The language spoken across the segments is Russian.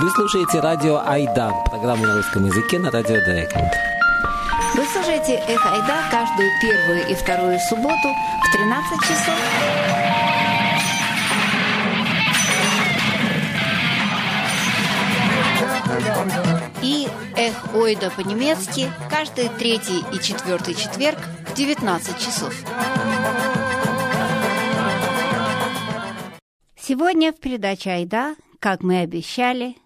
Вы слушаете радио Айда, программу на русском языке на радио Дайконд. Вы слушаете «Эх Айда» каждую первую и вторую субботу в 13 часов. И «Эх Ойда» по-немецки каждый третий и четвертый четверг в 19 часов. Сегодня в передаче «Айда», как мы обещали,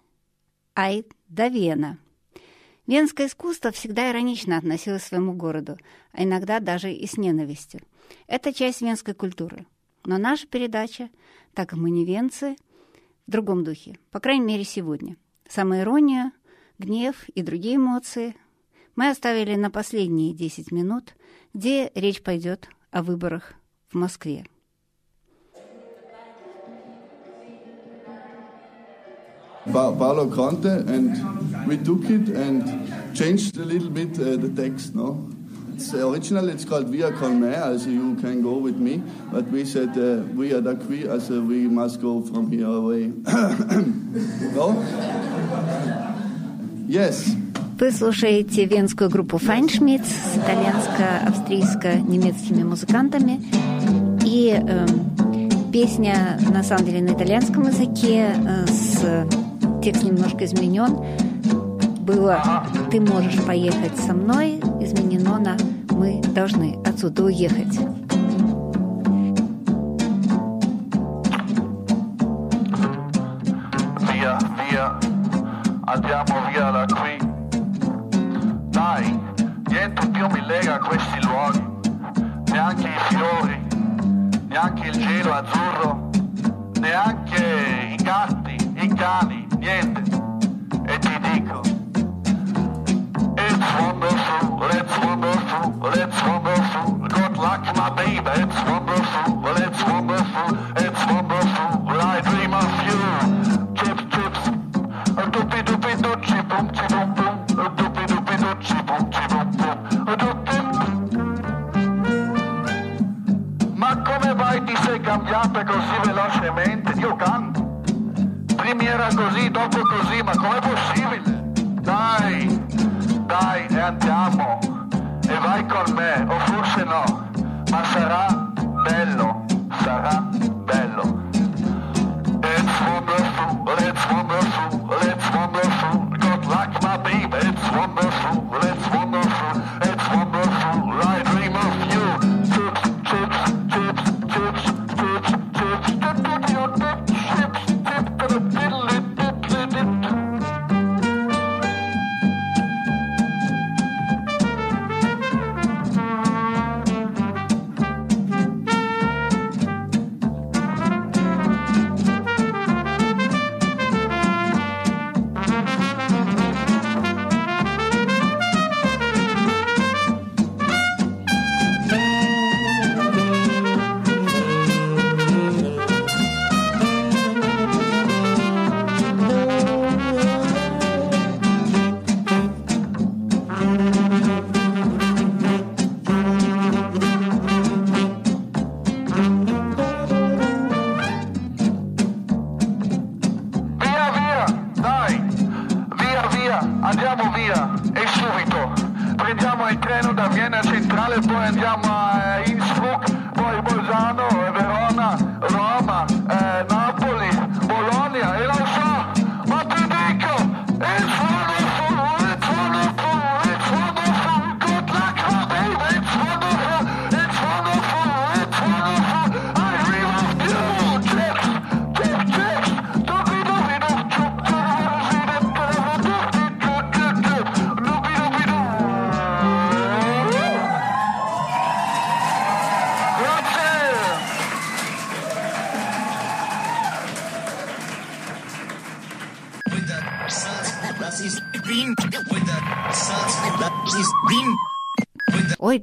Айда Вена. Венское искусство всегда иронично относилось к своему городу, а иногда даже и с ненавистью. Это часть венской культуры. Но наша передача, так как мы не венцы, в другом духе, по крайней мере сегодня. Самоиронию, гнев и другие эмоции мы оставили на последние 10 минут, где речь пойдет о выборах в Москве. Paolo Conte, and we took it and changed a little bit uh, the text. No, it's original. It's called Via Colme, as you can go with me, but we said uh, we are da qui, as uh, we must go from here away. no? Yes. Вы слушаете венскую группу Файншмидт с итальянско-австрийско-немецкими музыкантами. И э, песня, на самом деле, на итальянском языке э, с текст немножко изменен. Было «Ты можешь поехать со мной» изменено на «Мы должны отсюда уехать».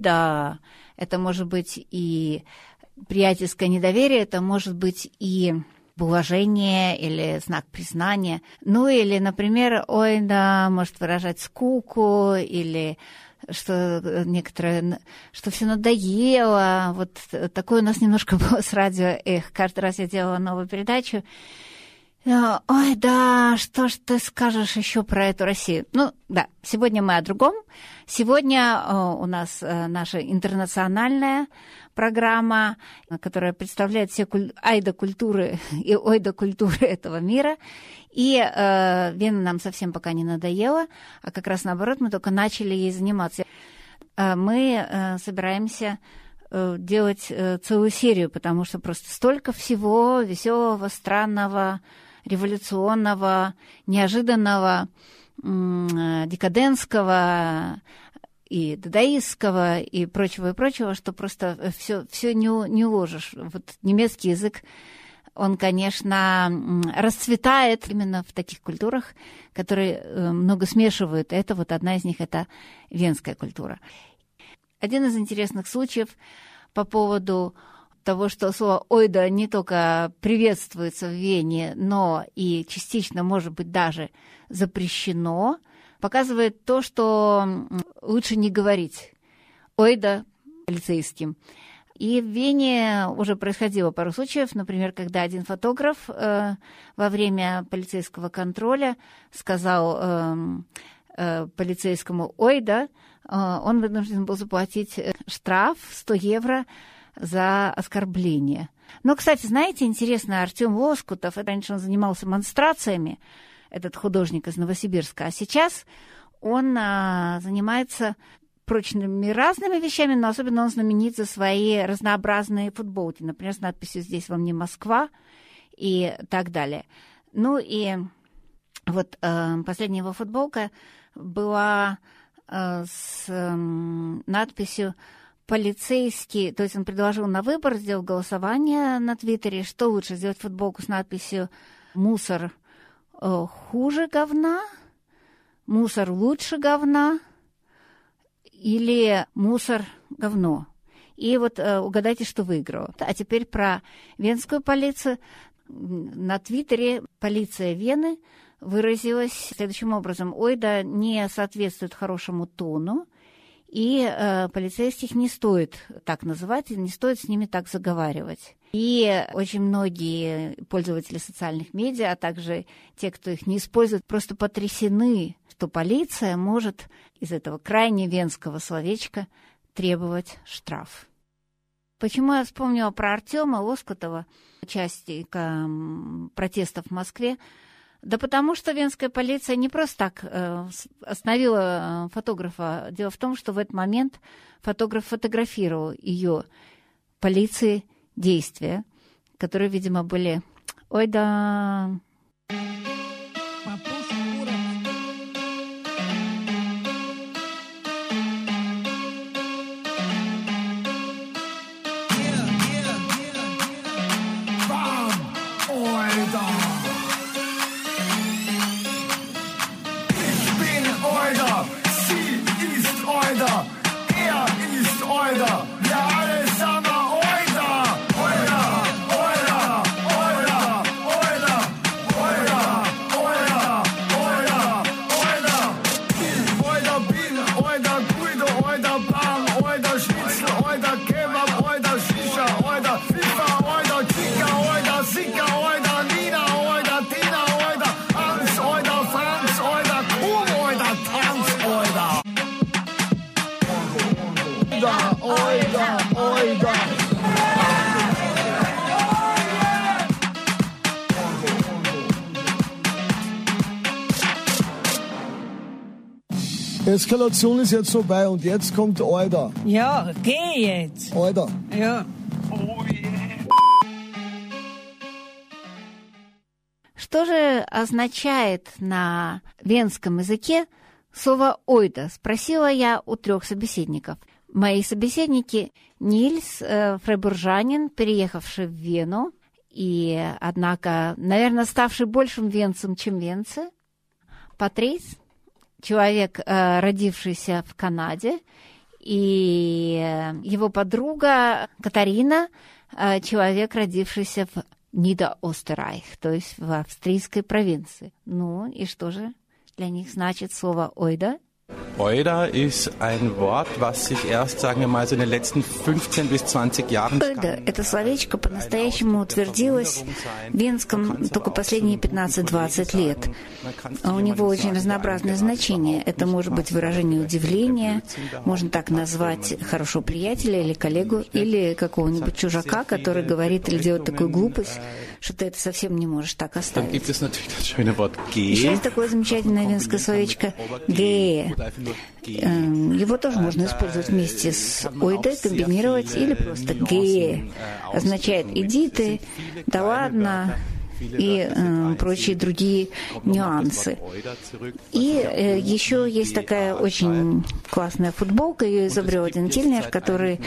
Да, это может быть и приятельское недоверие, это может быть и уважение или знак признания. Ну или, например, ой, да, может выражать скуку или что некоторые, что все надоело. Вот такое у нас немножко было с радио. Эх, каждый раз я делала новую передачу. Э, ой, да, что ж ты скажешь еще про эту Россию? Ну, да, сегодня мы о другом. Сегодня э, у нас э, наша интернациональная программа, которая представляет все куль... айда культуры и ойда культуры этого мира. И э, Вена нам совсем пока не надоела, а как раз наоборот, мы только начали ей заниматься. Э, мы э, собираемся делать целую серию, потому что просто столько всего веселого, странного, революционного, неожиданного, декадентского и дадаистского и прочего и прочего, что просто все, все не, не уложишь. Вот немецкий язык, он, конечно, расцветает именно в таких культурах, которые э, много смешивают. Это вот одна из них, это венская культура. Один из интересных случаев по поводу того, что слово «ойда» не только приветствуется в Вене, но и частично, может быть, даже запрещено, показывает то, что лучше не говорить «ойда» полицейским. И в Вене уже происходило пару случаев, например, когда один фотограф э, во время полицейского контроля сказал э, э, полицейскому «Ой, да», э, он вынужден был заплатить э, штраф 100 евро за оскорбление. Но, кстати, знаете, интересно, Артем Лоскутов, раньше он занимался монстрациями, этот художник из Новосибирска, а сейчас он а, занимается прочными разными вещами, но особенно он знаменит за свои разнообразные футболки, например, с надписью «Здесь вам не Москва» и так далее. Ну и вот э, последняя его футболка была э, с э, надписью полицейский, то есть он предложил на выбор, сделал голосование на Твиттере, что лучше, сделать футболку с надписью «Мусор э, хуже говна», «Мусор лучше говна» или «Мусор говно». И вот э, угадайте, что выиграл. А теперь про венскую полицию. На Твиттере полиция Вены выразилась следующим образом. Ой, да не соответствует хорошему тону, и э, полицейских не стоит так называть, не стоит с ними так заговаривать. И очень многие пользователи социальных медиа, а также те, кто их не использует, просто потрясены, что полиция может из этого крайне венского словечка требовать штраф. Почему я вспомнила про Артема Лоскутова, участника протестов в Москве? Да потому что венская полиция не просто так э, остановила э, фотографа. Дело в том, что в этот момент фотограф фотографировал ее полиции действия, которые, видимо, были... Ой, да, Hayda. Eskalation ist jetzt vorbei und jetzt kommt Alter. Ja, geh jetzt. Alter. Ja. Что же означает на венском языке слово «ойда»? Спросила я у трех собеседников. Мои собеседники Нильс э, Фрейбуржанин, переехавший в Вену, и, однако, наверное, ставший большим венцем, чем венцы, Патрис, человек, э, родившийся в Канаде, и его подруга Катарина, э, человек, родившийся в Нида-Остерайх, то есть в австрийской провинции. Ну и что же для них значит слово «ойда»? Euda ist ein Wort, was sich erst, sagen wir mal, so in den letzten 15 bis 20 Jahren... Ойда – это словечко по-настоящему утвердилось в Венском только последние 15-20 лет. А у него очень разнообразное значение. Это может быть выражение удивления, можно так назвать хорошего приятеля или коллегу, или какого-нибудь чужака, который говорит или делает такую глупость, что ты это совсем не можешь так оставить. Еще есть такое замечательное венское словечко «гее». Эм, его тоже можно использовать вместе с ойдой, комбинировать, или просто «гее» означает «иди ты», «да ладно», и э, прочие другие нюансы. И э, еще есть такая очень классная футболка, ее изобрел один Тильнер, который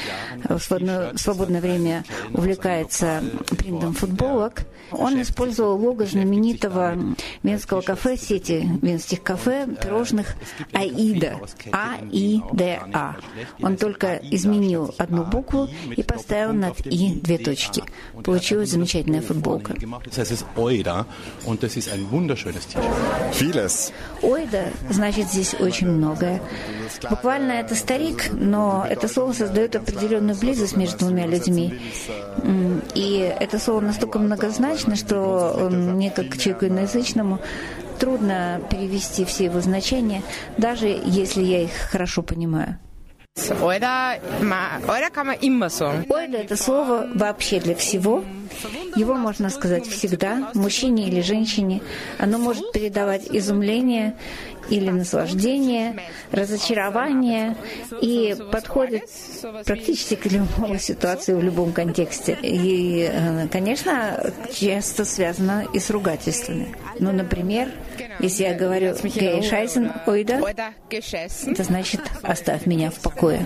в свободное, свободное время увлекается принтом футболок. Он использовал лого знаменитого венского кафе, сети венских кафе, пирожных Аида. А-И-Д-А. Он только изменил одну букву и поставил над И две точки. Получилась замечательная футболка. Vieles. Ойда значит здесь очень многое. Буквально это старик, но это слово создает определенную близость между двумя людьми. И это слово настолько многозначно, что мне, как человеку иноязычному, трудно перевести все его значения, даже если я их хорошо понимаю. Ойда – это слово вообще для всего. Его можно сказать всегда, мужчине или женщине. Оно может передавать изумление или наслаждение, разочарование и подходит практически к любой ситуации в любом контексте. И, э, конечно, часто связано и с ругательствами. Ну, например, если я говорю «гей шайсен ойда», это значит «оставь меня в покое».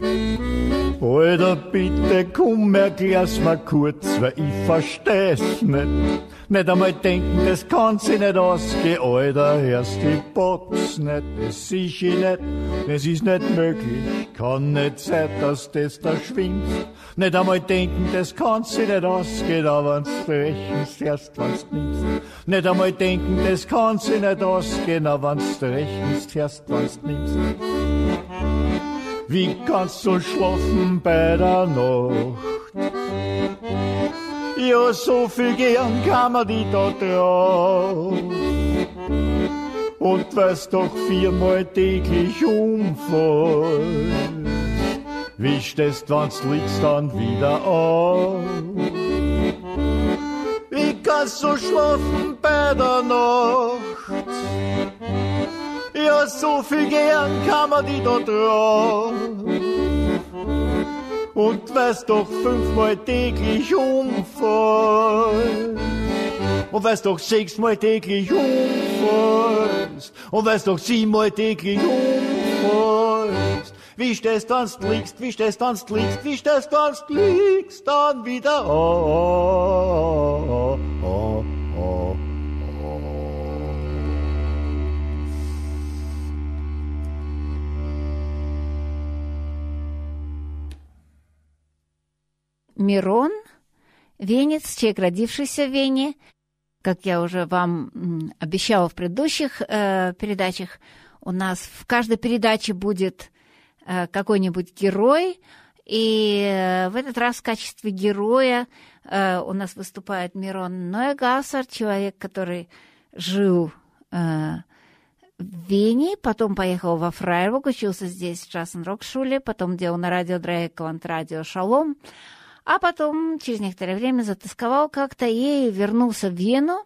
Alter, bitte komm, erklär's mir kurz, weil ich versteh's nicht. Nicht einmal denken, das kann sich nicht ausgehen, Alter, hörst die Box nicht, das sicher nicht, das ist nicht möglich, kann nicht sein, dass das da schwingt. Nicht einmal denken, das kann sich nicht ausgehen, aber wenn's rechnest, erst wenn's nimmst. Nicht einmal denken, das kann sich nicht ausgehen, aber wenn's rechnest, erst wenn's nimmst. Wie kannst du schlafen bei der Nacht? Ja, so viel gern kann man die da drauf. Und weil's doch viermal täglich umfällt, wie stehst, wenn's liegst dann wieder auf? Wie kannst du schlafen bei der Nacht? Ja, so viel gern kann man die da drauf. Und weil's doch fünfmal täglich umfällt. Und weil's doch sechsmal täglich umfällt. Und weil's doch siebenmal täglich umfällt. Wie stehst dann liegst, wie stehst dann liegst, wie stehst dann liegst, dann wieder auf. Мирон, венец, человек, родившийся в Вене. Как я уже вам обещала в предыдущих э, передачах, у нас в каждой передаче будет э, какой-нибудь герой, и э, в этот раз в качестве героя э, у нас выступает Мирон Нойгасар, человек, который жил э, в Вене, потом поехал во Фрайбург, учился здесь в Джассен-Рок-шуле, потом делал на радио Дрейквант, радио Шалом, а потом, через некоторое время, затасковал как-то и вернулся в Вену,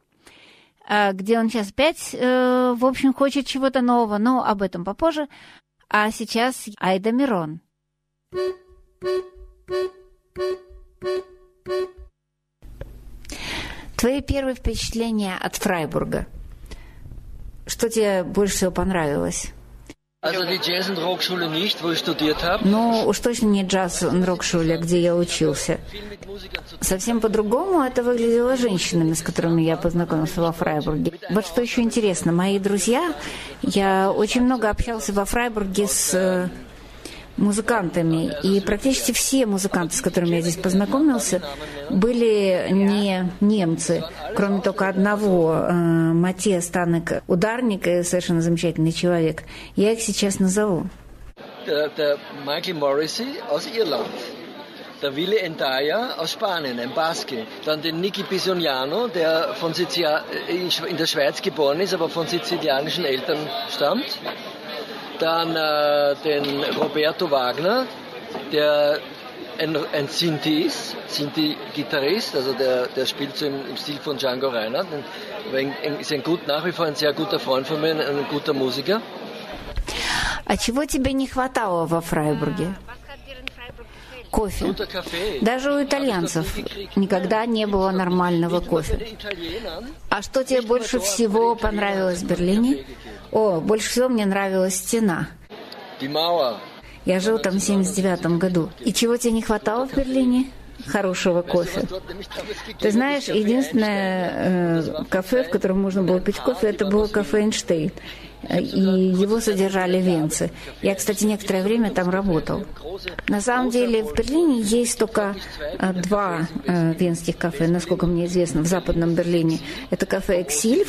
где он сейчас опять, э, в общем, хочет чего-то нового, но об этом попозже. А сейчас Айда Мирон. Твои первые впечатления от Фрайбурга? Что тебе больше всего понравилось? Ну, уж точно не джаз рок-шуле, где я учился. Совсем по-другому это выглядело женщинами, с которыми я познакомился во Фрайбурге. Вот что еще интересно, мои друзья, я очень много общался во Фрайбурге с музыкантами. И практически все музыканты, с которыми я здесь познакомился, были не немцы, кроме только одного, э, Матея Станек, ударник и совершенно замечательный человек. Я их сейчас назову. Michael Morrissey aus Irland. Der Willi Endaya aus Spanien, ein Baske. Dann den Nicky Bisoniano, der von Sizia in der Schweiz geboren ist, aber von sizilianischen Eltern stammt. Dann äh, den Roberto Wagner, der ein, ein Sinti ist, Sinti-Gitarrist, also der, der spielt so im, im Stil von Django Reinhardt. Ein, ein, ist ein gut, nach wie vor ein sehr guter Freund von mir, ein, ein guter Musiker. А чего тебе не хватало во Фрайбурге? Кофе. Даже у итальянцев никогда не было нормального кофе. А что тебе больше всего понравилось в Берлине? О, больше всего мне нравилась стена. Я жил там в 79 году. И чего тебе не хватало в Берлине? хорошего кофе. Ты знаешь, единственное э, кафе, в котором можно было пить кофе, это было кафе Эйнштейн. И его содержали венцы. Я, кстати, некоторое время там работал. На самом деле в Берлине есть только э, два э, венских кафе, насколько мне известно, в Западном Берлине. Это кафе «Эксиль»,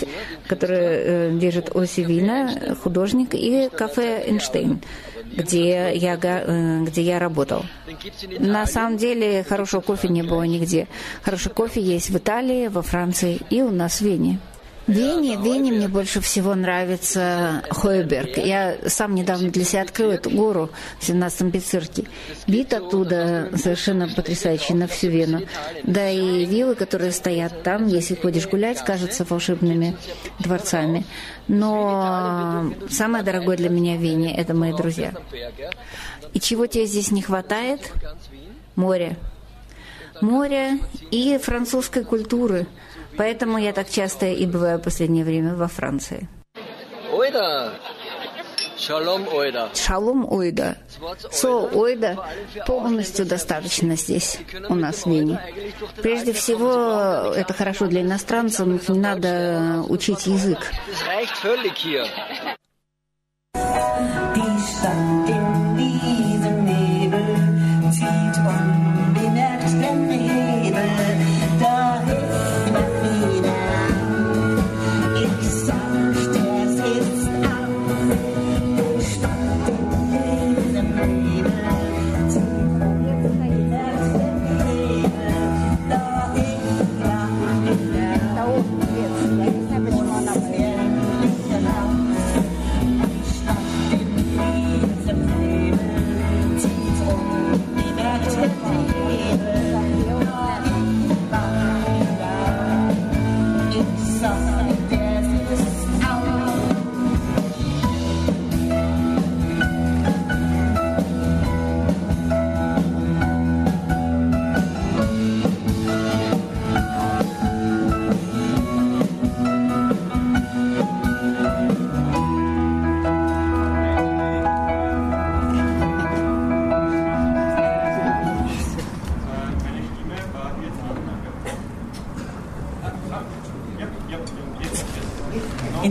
которое э, держит Оси Вина, художник, и кафе «Эйнштейн» где я, э, где я работал. На самом деле хорошего кофе не было нигде. Хороший кофе есть в Италии, во Франции и у нас в Вене. Вене, Вене мне больше всего нравится Хойберг. Я сам недавно для себя открыл эту гору в 17-м Бицирке. Вид оттуда совершенно потрясающий на всю Вену. Да и виллы, которые стоят там, если ходишь гулять, кажутся волшебными дворцами. Но самое дорогое для меня в Вене – это мои друзья. И чего тебе здесь не хватает? Море. Море и французской культуры – Поэтому я так часто и бываю в последнее время во Франции. Ойда! Шалом ойда. Шалом ойда. Со ойда полностью достаточно здесь, у нас в Вене. Прежде всего, это хорошо для иностранцев, не надо учить язык.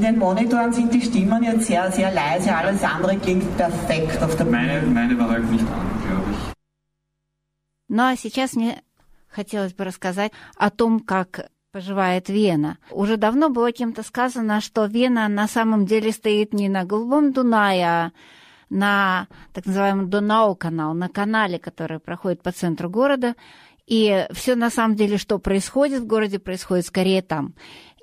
Den Monitoren sind die Stimmen jetzt sehr, sehr leise, alles andere klingt perfekt auf der Bühne. Meine, meine war halt nicht an, glaube ich. Ну а сейчас мне хотелось бы рассказать о том, как поживает Вена. Уже давно было кем-то сказано, что Вена на самом деле стоит не на Голубом Дунае, а на так называемом Донау-канал, на канале, который проходит по центру города. И все на самом деле, что происходит в городе, происходит скорее там.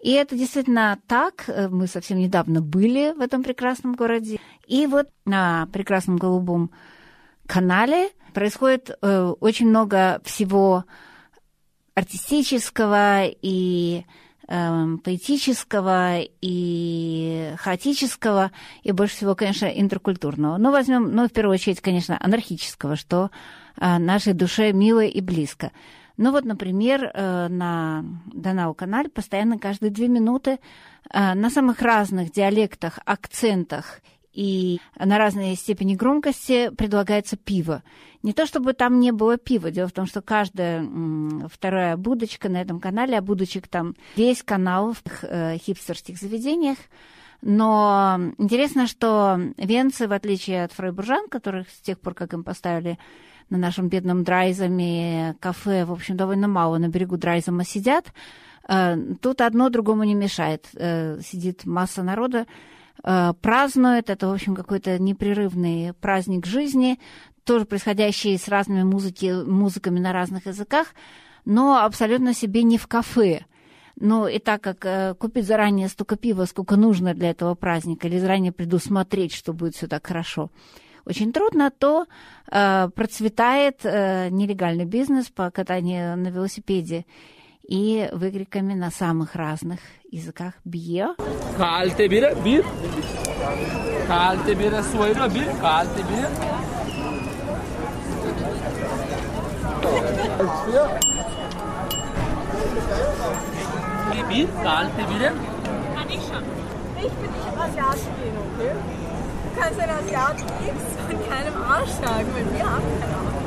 И это действительно так. Э, мы совсем недавно были в этом прекрасном городе. И вот на прекрасном голубом канале происходит э, очень много всего артистического и э, поэтического и хаотического, и больше всего, конечно, интеркультурного. Но возьмем, ну, в первую очередь, конечно, анархического, что э, нашей душе мило и близко. Ну вот, например, э, на Донау-канале постоянно каждые две минуты э, на самых разных диалектах, акцентах и на разные степени громкости предлагается пиво. Не то чтобы там не было пива, дело в том, что каждая вторая будочка на этом канале, а будочек там весь канал в э, хипстерских заведениях, Но интересно, что венцы, в отличие от фрейбуржан, которых с тех пор, как им поставили на нашем бедном Драйзаме кафе, в общем, довольно мало на берегу Драйзама сидят, э, тут одно другому не мешает. Э, сидит масса народа, э, празднует. Это, в общем, какой-то непрерывный праздник жизни, тоже происходящий с разными музыки, музыками на разных языках, но абсолютно себе не в кафе. Ну, и так как э, купить заранее столько пива, сколько нужно для этого праздника, или заранее предусмотреть, что будет все так хорошо, очень трудно, то э, процветает э, нелегальный бизнес по катанию на велосипеде и выкриками на самых разных языках «бье». Bir, kalte. Kann ich schon. Ich bin nicht gehen, okay? Du kannst einen Asiaten nichts von keinem Arsch sagen, weil wir haben keinen Arsch.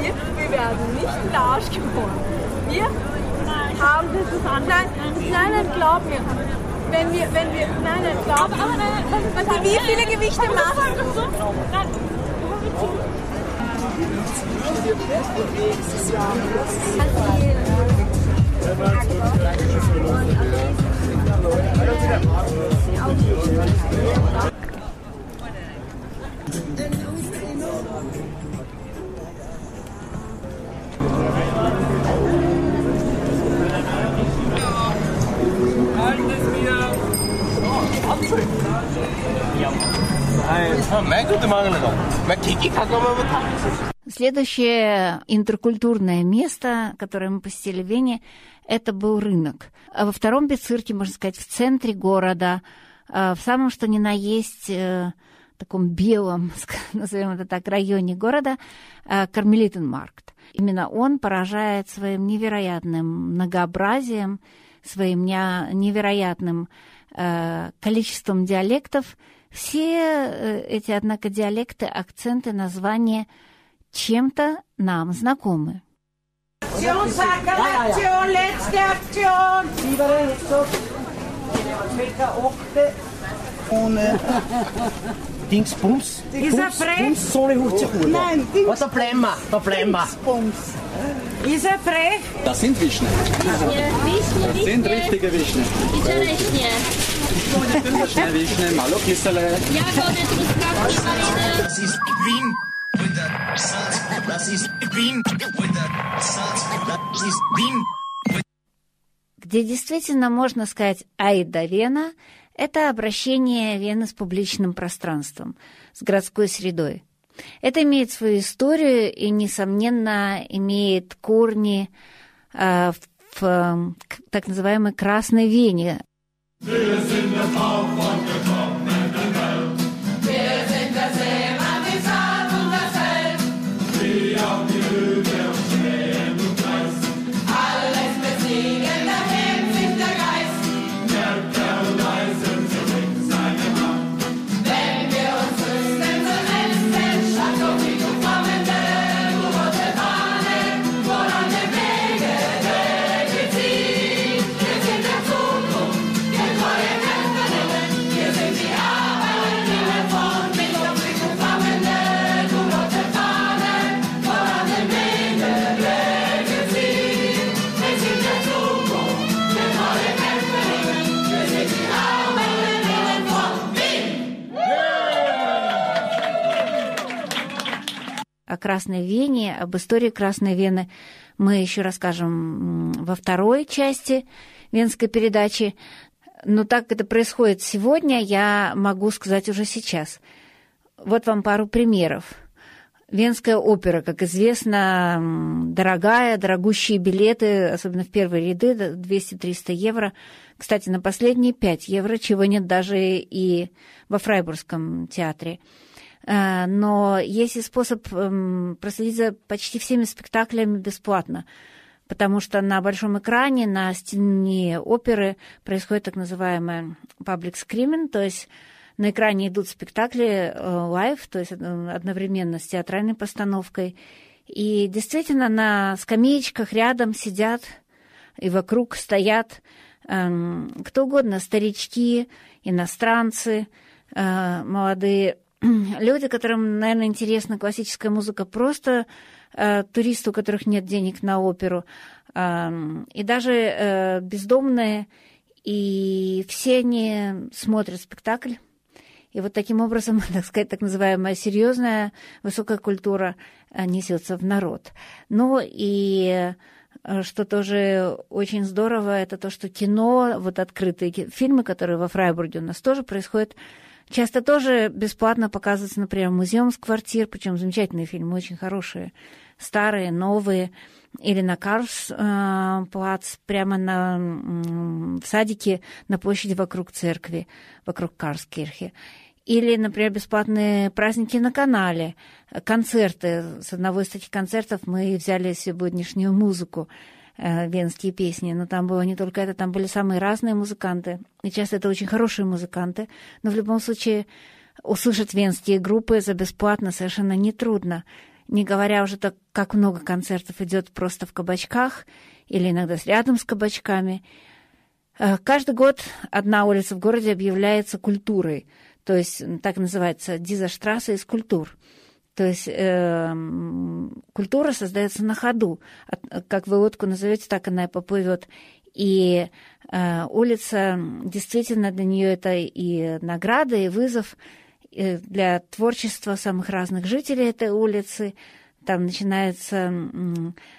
Wir, wir werden nicht in den Arsch geboren. Wir haben das ist anders. Nein, nein, nein, glaub mir. Wenn wir, wenn wir, nein, nein, glaub mir. Aber, nein, was, was und wie viele Gewichte machen? Nein. Следующее интеркультурное место, которое мы посетили в Вене, это был рынок. А во втором Бецирке, можно сказать, в центре города, а, в самом что ни на есть э, таком белом, назовем это так, районе города, а, Кармелитенмаркт. Именно он поражает своим невероятным многообразием, своим невероятным э, количеством диалектов. Все э, эти, однако, диалекты, акценты, названия чем-то нам знакомы. Aktion, Aktion, letzte Aktion! Circa 8 ohne Dingsbums. Ist er frech? Bums soll ich hochziehen. Nein, Dings. Was, da bleiben wir, da bleiben wir. Ist er frech? Das sind Wischne. Das sind richtige Wischne. Wischne, Wischne, Где действительно можно сказать «Айда Вена», это обращение Вены с публичным пространством, с городской средой. Это имеет свою историю и, несомненно, имеет корни в, в так называемой «красной Вене». Wir sind der Traum von Красной Вене, об истории Красной Вены мы еще расскажем во второй части венской передачи. Но так это происходит сегодня, я могу сказать уже сейчас. Вот вам пару примеров. Венская опера, как известно, дорогая, дорогущие билеты, особенно в первые ряды, 200-300 евро. Кстати, на последние 5 евро, чего нет даже и во Фрайбургском театре. Э, но есть и способ эм, проследить за почти всеми спектаклями бесплатно, потому что на большом экране, на стене оперы происходит так называемое public screening, то есть на экране идут спектакли live, то есть э, одновременно с театральной постановкой. И действительно на скамеечках рядом сидят и вокруг стоят эм, кто угодно, старички, иностранцы, э, молодые люди, которым, наверное, интересна классическая музыка, просто э, туристы, у которых нет денег на оперу, эм, и даже э, бездомные, и все они смотрят спектакль. И вот таким образом, так сказать, так называемая серьезная высокая культура несется в народ. Ну и что тоже очень здорово, это то, что кино, вот открытые фильмы, которые во Фрайбурге у нас тоже происходят, часто тоже бесплатно показываются, например, музеум с квартир, причем замечательные фильмы, очень хорошие, старые, новые, или на Карс э, прямо на, в садике на площади вокруг церкви, вокруг Карскирхи. Или, например, бесплатные праздники на канале, концерты. С одного из таких концертов мы взяли сегодняшнюю музыку, венские песни. Но там было не только это, там были самые разные музыканты. И часто это очень хорошие музыканты. Но в любом случае услышать венские группы за бесплатно совершенно нетрудно. Не говоря уже так, как много концертов идет просто в кабачках или иногда рядом с кабачками. Э, каждый год одна улица в городе объявляется культурой – то есть так называется дизаштрасса из культур. То есть э, культура создается на ходу. Как вы лодку назовете, так она и поплывет. И э, улица действительно для нее это и награда, и вызов и для творчества самых разных жителей этой улицы. Там начинаются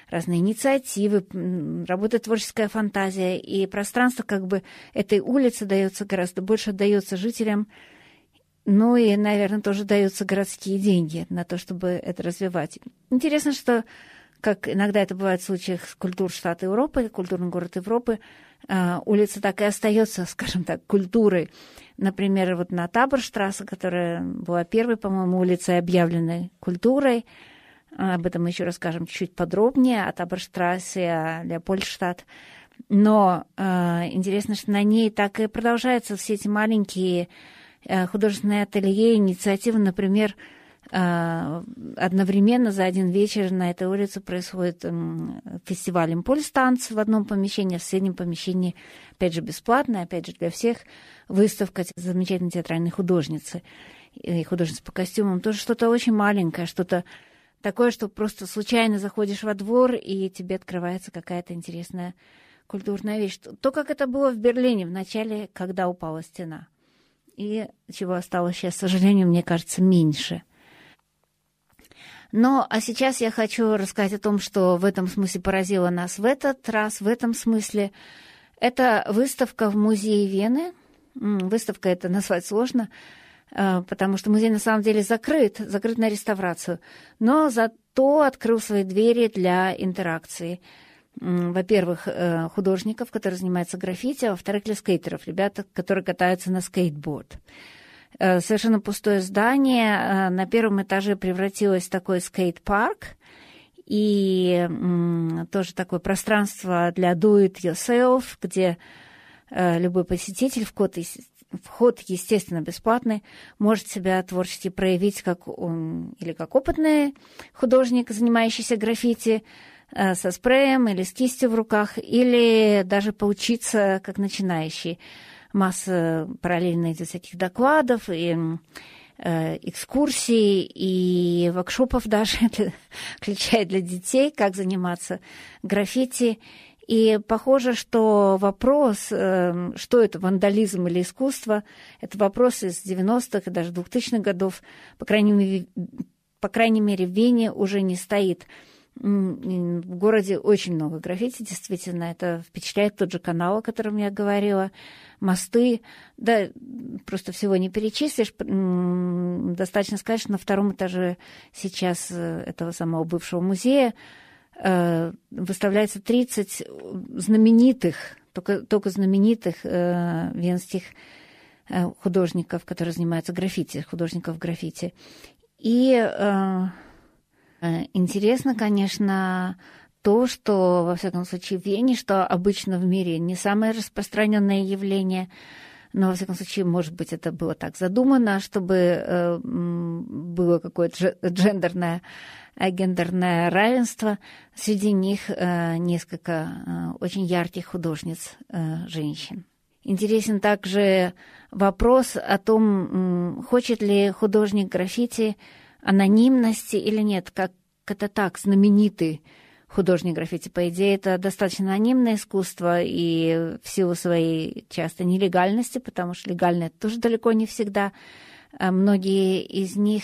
разные инициативы, работает творческая фантазия, и пространство как бы этой улицы дается гораздо больше, дается жителям ну и, наверное, тоже даются городские деньги на то, чтобы это развивать. Интересно, что, как иногда это бывает в случаях культур штата Европы, культурный город Европы, а, улица так и остается, скажем так, культурой. Например, вот на Таборштрассе, которая была первой, по-моему, улицей, объявленной культурой, а, об этом мы еще расскажем чуть подробнее, о Таборштрассе, о Леопольдштадт. Но э, интересно, что на ней так и продолжаются все эти маленькие художественное ателье, инициатива, например, э, одновременно за один вечер на этой улице происходит фестиваль «Импульс танц» в одном помещении, в соседнем помещении, опять же, бесплатно, опять же, для всех, выставка замечательной театральной художницы и художницы по костюмам. Тоже что-то очень маленькое, что-то такое, что просто случайно заходишь во двор, и тебе открывается какая-то интересная культурная вещь. То, как это было в Берлине в начале, когда упала стена – и чего осталось сейчас, к сожалению, мне кажется, меньше. Но а сейчас я хочу рассказать о том, что в этом смысле поразило нас в этот раз, в этом смысле. Это выставка в музее Вены. Выставка это назвать сложно, э, потому что музей на самом деле закрыт, закрыт на реставрацию, но зато открыл свои двери для интеракции во-первых, э, художников, которые занимаются граффити, а во-вторых, для скейтеров, ребята, которые катаются на скейтборд. Э, совершенно пустое здание. Э, на первом этаже превратилось в такой скейт-парк, и тоже такое пространство для do it yourself, где любой посетитель, вход, вход, естественно, бесплатный, может себя творчески проявить как он, или как опытный художник, занимающийся граффити, со спреем или с кистью в руках, или даже поучиться как начинающий. Масса параллельно идет всяких докладов и э, экскурсий и воркшопов даже, включая для детей, как заниматься граффити. И похоже, что вопрос, э, что это, вандализм или искусство, это вопрос из 90-х и даже 2000-х годов, по крайней мере, по крайней мере, в Вене уже не стоит. В городе очень много граффити, действительно. Это впечатляет тот же канал, о котором я говорила. Мосты. Да, просто всего не перечислишь. Достаточно сказать, что на втором этаже сейчас э, этого самого бывшего музея э, выставляется 30 знаменитых, только, только знаменитых э, венских художников, которые занимаются граффити, художников граффити. И Э, интересно, конечно, то, что, во всяком случае, в Вене, что обычно в мире не самое распространенное явление, но, во всяком случае, может быть, это было так задумано, чтобы э, было какое-то джендерное э, гендерное равенство. Среди них э, несколько очень ярких художниц женщин. Интересен также вопрос о том, хочет ли художник граффити анонимности или нет, как это так, знаменитый художник граффити. По идее, это достаточно анонимное искусство, и в силу своей часто нелегальности, потому что легально это тоже далеко не всегда. А многие из них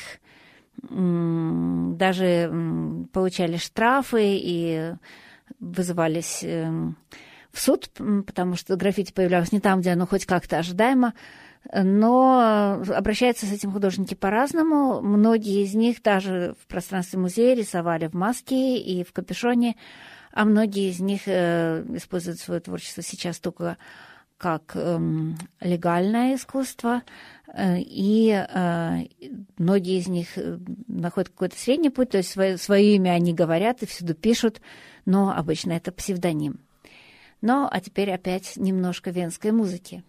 даже получали штрафы и вызывались эм, в суд, потому что граффити появлялось не там, где оно хоть как-то ожидаемо но обращаются с этим художники по-разному. Многие из них даже в пространстве музея рисовали в маске и в капюшоне, а многие из них э, используют свое творчество сейчас только как э, легальное искусство, э, и э, многие из них э, находят какой-то средний путь, то есть свое, свое имя они говорят и всюду пишут, но обычно это псевдоним. Ну, а теперь опять немножко венской музыки.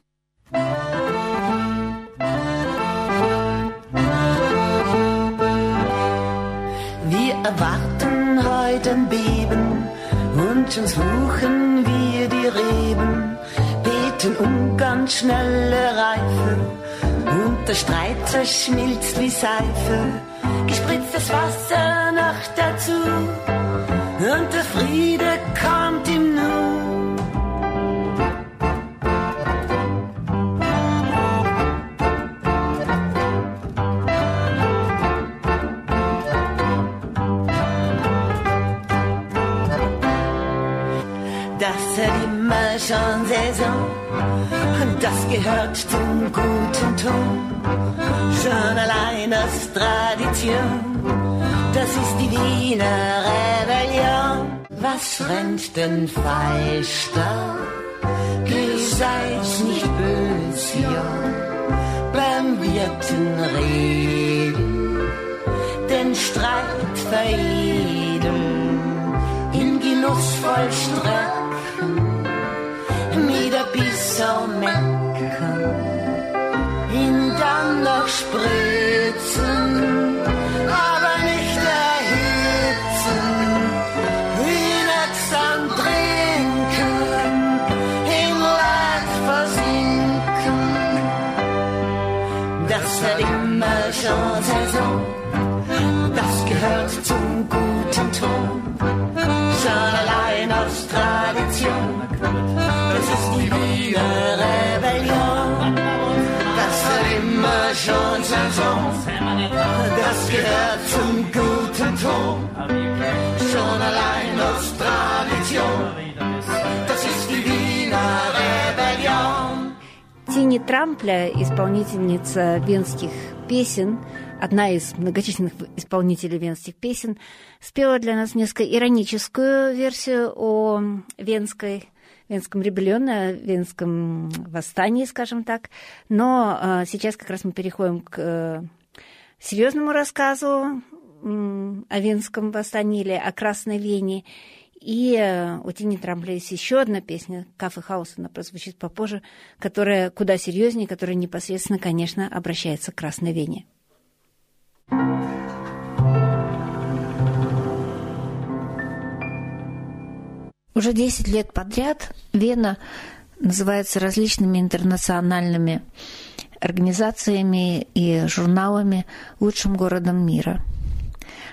Erwarten heute ein Beben und schon suchen wir die Reben, beten um ganz schnelle Reife und der Streit zerschmilzt wie Seife, gespritztes Wasser noch dazu und der Friede kommt im Nu. Schon Saison und das gehört zum guten Ton. Schon allein aus Tradition, das ist die Wiener Rebellion. Was rennt denn falsch da? Du seid nicht böse, ja, beim Wirten reden, den Streit veredeln, in genussvoll Streit wieder bis zum Mecken, ihn dann noch spritzen, aber nicht erhitzen, ihn jetzt dann trinken, im Leid versinken. Das wird immer schon Saison, das gehört zum guten Ton, schon allein aus Tradition das gehört zum guten Ton. Schon allein aus Tradition, das ist die Wiener Rebellion. Тини Трампля, исполнительница венских песен, одна из многочисленных исполнителей венских песен, спела для нас несколько ироническую версию о венской Венском ребеллионе, Венском восстании, скажем так. Но э, сейчас как раз мы переходим к э, серьезному рассказу о Венском восстании или о Красной Вене. И э, у Тини Трампля есть еще одна песня «Кафе Хаус», она прозвучит попозже, которая куда серьезнее, которая непосредственно, конечно, обращается к Красной Вене. Уже 10 лет подряд Вена называется различными интернациональными организациями и журналами лучшим городом мира.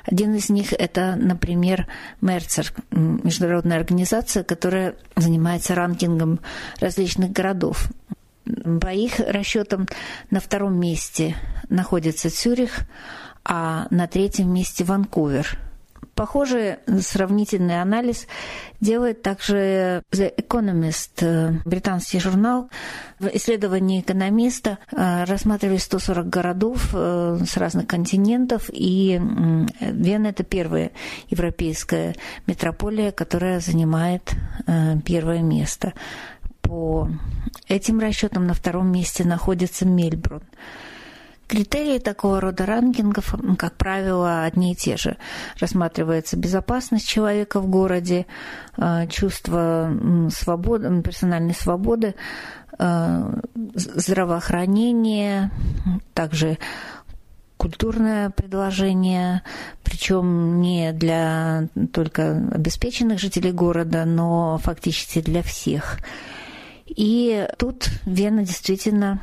Один из них это, например, Мерцер, международная организация, которая занимается ранкингом различных городов. По их расчетам на втором месте находится Цюрих, а на третьем месте Ванкувер – Похожий сравнительный анализ делает также The Economist, э, британский журнал. В исследовании экономиста э, рассматривали 140 городов э, с разных континентов, и Вена – это первая европейская метрополия, которая занимает первое место. По этим расчетам на втором месте находится Мельбурн. Критерии такого рода рангингов, как правило, одни и те же. Рассматривается безопасность человека в городе, э, чувство свободы, персональной свободы, э, здравоохранение, также культурное предложение, причем не для только обеспеченных жителей города, но фактически для всех. И тут Вена действительно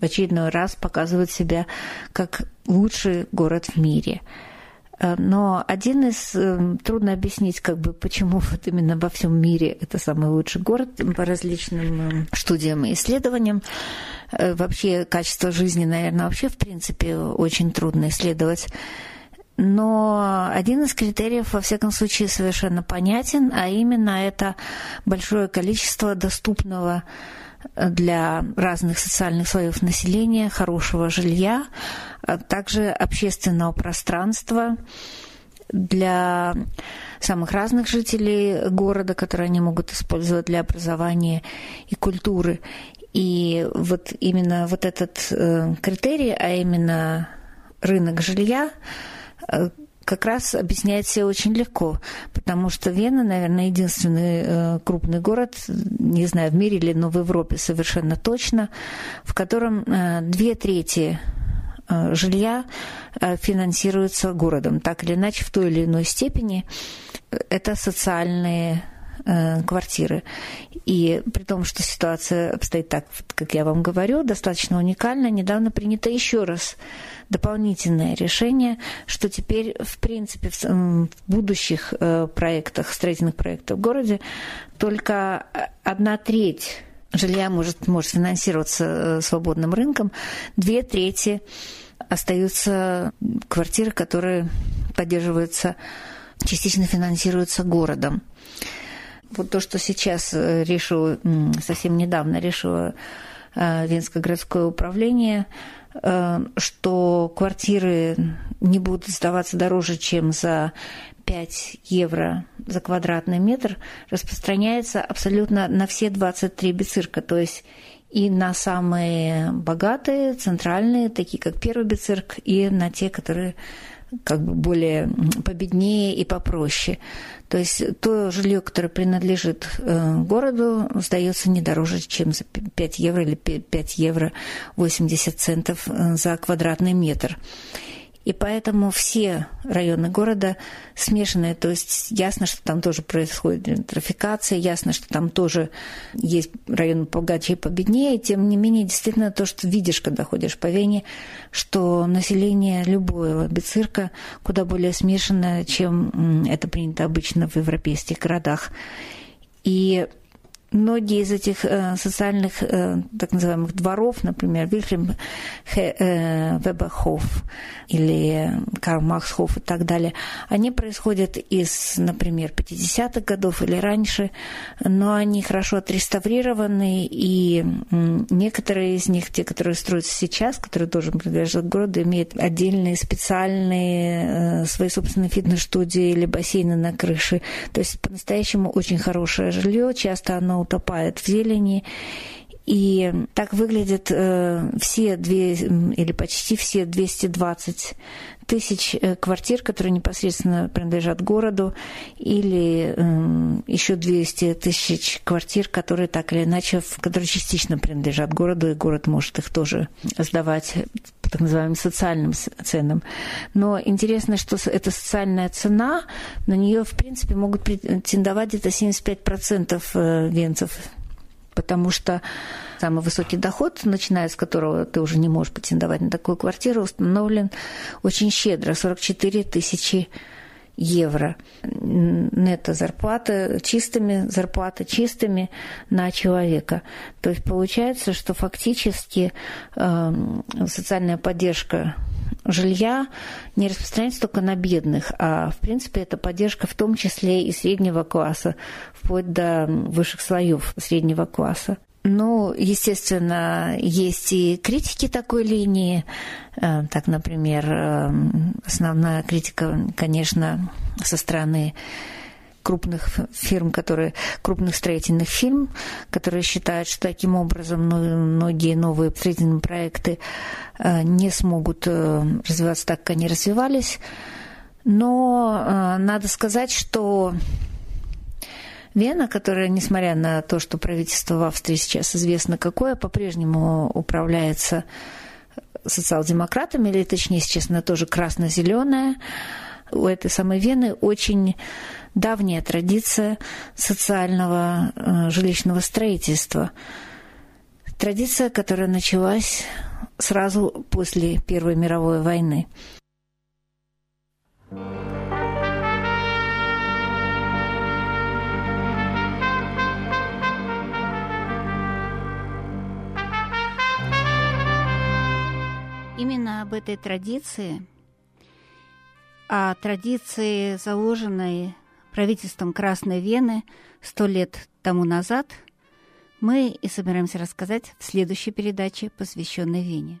в очередной раз показывает себя как лучший город в мире. Э, но один из... Э, трудно объяснить, как бы, почему вот именно во всем мире это самый лучший город по различным э, студиям и исследованиям. Вообще качество жизни, наверное, вообще в принципе очень трудно исследовать. Но один из критериев, во всяком случае, совершенно понятен, а именно это большое количество доступного для разных социальных слоев населения, хорошего жилья, а также общественного пространства для самых разных жителей города, которые они могут использовать для образования и культуры. И вот именно вот этот э, критерий, а именно рынок жилья, э, как раз объясняет все очень легко, потому что Вена, наверное, единственный э, крупный город, не знаю, в мире или, но в Европе совершенно точно, в котором э, две трети э, жилья финансируется городом, так или иначе, в той или иной степени. Это социальные квартиры. И при том, что ситуация обстоит так, как я вам говорю, достаточно уникально, недавно принято еще раз дополнительное решение, что теперь, в принципе, в будущих э, проектах, строительных проектах в городе только одна треть жилья может, может финансироваться э, свободным рынком, две трети остаются квартиры, которые поддерживаются, частично финансируются городом. Вот то, что сейчас э, решило, совсем недавно решило Венское городское управление – Э, что квартиры не будут сдаваться дороже, чем за 5 евро за квадратный метр, распространяется абсолютно на все 23 бицирка, то есть и на самые богатые, центральные, такие как первый бицирк, и на те, которые как бы более победнее и попроще. То есть то жилье, которое принадлежит э, городу, сдается не дороже, чем за 5 евро или 5 евро 80 центов э, за квадратный метр. И поэтому все районы города смешанные. То есть ясно, что там тоже происходит трафикация, ясно, что там тоже есть районы побогаче и победнее. Тем не менее, действительно, то, что видишь, когда ходишь по Вене, что население любого бицирка куда более смешанное, чем это принято обычно в европейских городах. И многие из этих э, социальных э, так называемых дворов, например, Вильхельм э, Веберхоф или Карл Максхоф и так далее, они происходят из, например, 50-х годов или раньше, но они хорошо отреставрированы, и некоторые из них, те, которые строятся сейчас, которые тоже принадлежат городу, имеют отдельные специальные свои собственные фитнес-студии или бассейны на крыше. То есть по-настоящему очень хорошее жилье, часто оно утопает в зелени. И так выглядят э, все две, или почти все 220 тысяч э, квартир, которые непосредственно принадлежат городу, или э, еще 200 тысяч квартир, которые так или иначе, которые частично принадлежат городу, и город может их тоже сдавать так называемым социальным ценам. Но интересно, что эта социальная цена, на нее, в принципе, могут претендовать где-то 75% э, венцев потому что самый высокий доход, начиная с которого ты уже не можешь претендовать на такую квартиру, установлен очень щедро, 44 тысячи евро. Нетто зарплата, чистыми зарплаты, чистыми на человека. То есть получается, что фактически э, социальная поддержка жилья не распространяется только на бедных, а в принципе это поддержка в том числе и среднего класса, вплоть до высших слоев среднего класса. Ну, естественно, есть и критики такой линии. Э, так, например, э, основная критика, конечно, со стороны крупных фирм, которые, крупных строительных фирм, которые считают, что таким образом многие новые строительные проекты э, не смогут развиваться так, как они развивались. Но надо сказать, что Вена, которая, несмотря на то, что правительство в Австрии сейчас известно какое, по-прежнему управляется социал-демократами, или точнее, естественно, тоже красно-зеленая, у этой самой Вены очень давняя традиция социального э, жилищного строительства. Традиция, которая началась сразу после Первой мировой войны. Именно об этой традиции – о традиции, заложенной правительством Красной Вены сто лет тому назад, мы и собираемся рассказать в следующей передаче, посвященной Вене.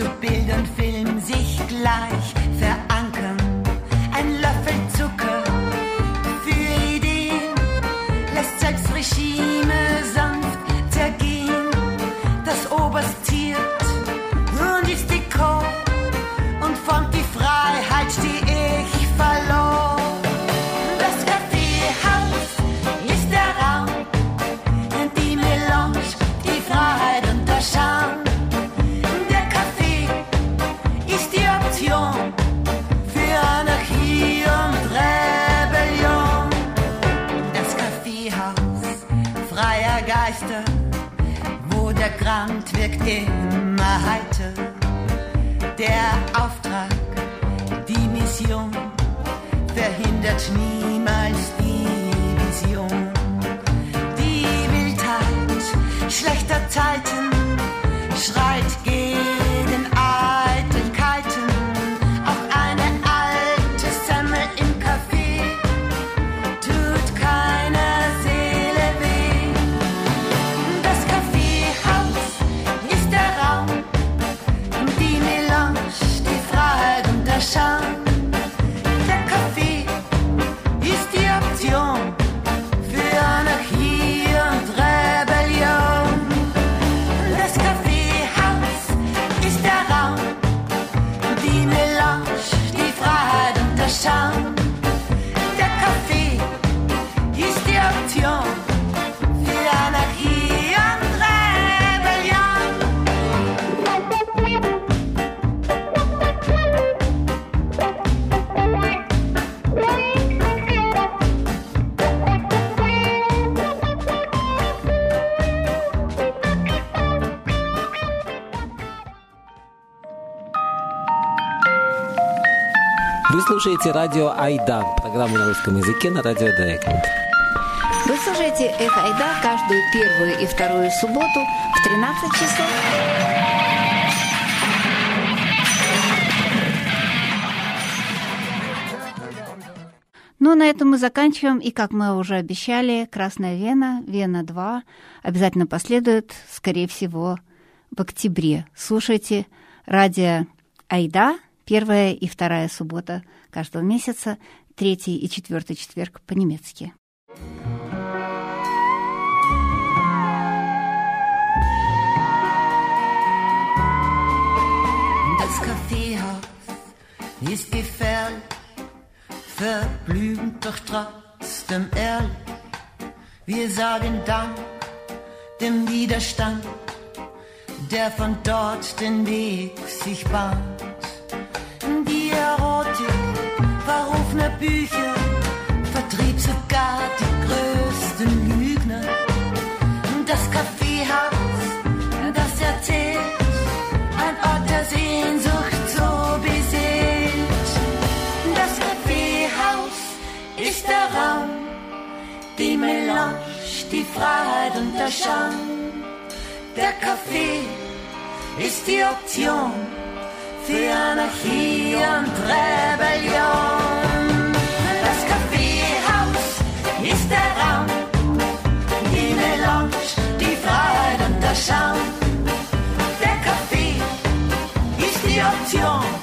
zu Bild und Film sich gleich. immer heiter. Der Auftrag, die Mission verhindert niemals die Vision. Die Wildheit schlechter Zeiten schreit слушаете радио Айда, программу на русском языке на радио Дайкленд. Вы слушаете «Эхо Айда» каждую первую и вторую субботу в 13 часов. Ну, на этом мы заканчиваем. И, как мы уже обещали, Красная Вена, Вена-2 обязательно последует, скорее всего, в октябре. Слушайте радио Айда, первая и вторая суббота – каждого месяца, третий и четвертый четверг по-немецки. Das Kaffeehaus ist gefährlich, verblümt doch trotzdem ehrlich. Wir sagen Dank dem Widerstand, der von dort den Weg sich bahnt. Die Erotik offener Bücher vertrieb sogar die größten Lügner. Das Kaffeehaus, das erzählt, ein Ort der Sehnsucht so beseelt. Das Kaffeehaus ist der Raum, die Melange, die Freiheit und der Scham. Der Kaffee ist die Option für Anarchie und Rebellion. ist der Raum, die Melange, die Freiheit und der Schaum. Der Kaffee ist die Option.